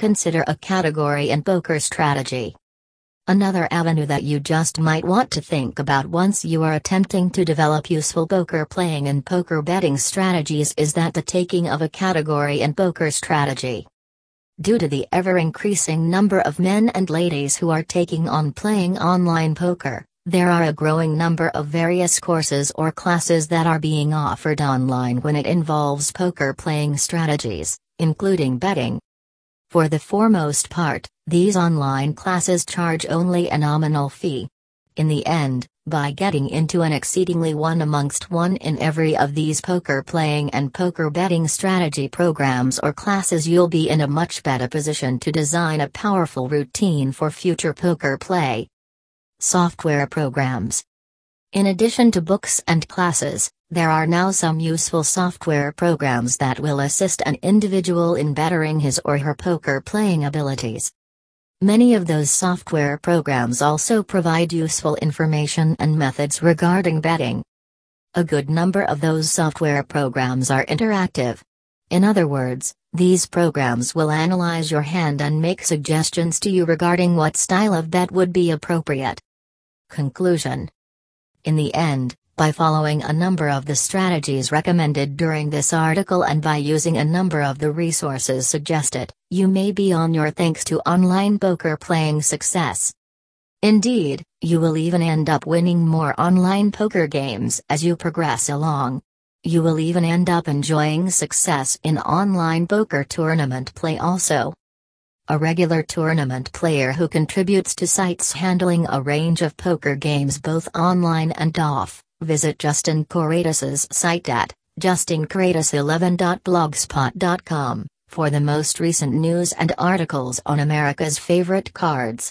Consider a category in poker strategy. Another avenue that you just might want to think about once you are attempting to develop useful poker playing and poker betting strategies is that the taking of a category in poker strategy. Due to the ever increasing number of men and ladies who are taking on playing online poker, there are a growing number of various courses or classes that are being offered online when it involves poker playing strategies, including betting. For the foremost part, these online classes charge only a nominal fee. In the end, by getting into an exceedingly one amongst one in every of these poker playing and poker betting strategy programs or classes, you'll be in a much better position to design a powerful routine for future poker play. Software programs. In addition to books and classes, there are now some useful software programs that will assist an individual in bettering his or her poker playing abilities. Many of those software programs also provide useful information and methods regarding betting. A good number of those software programs are interactive. In other words, these programs will analyze your hand and make suggestions to you regarding what style of bet would be appropriate. Conclusion In the end, by following a number of the strategies recommended during this article and by using a number of the resources suggested, you may be on your thanks to online poker playing success. Indeed, you will even end up winning more online poker games as you progress along. You will even end up enjoying success in online poker tournament play also a regular tournament player who contributes to sites handling a range of poker games both online and off. Visit Justin Koraitis' site at justinkoraitis11.blogspot.com for the most recent news and articles on America's favorite cards.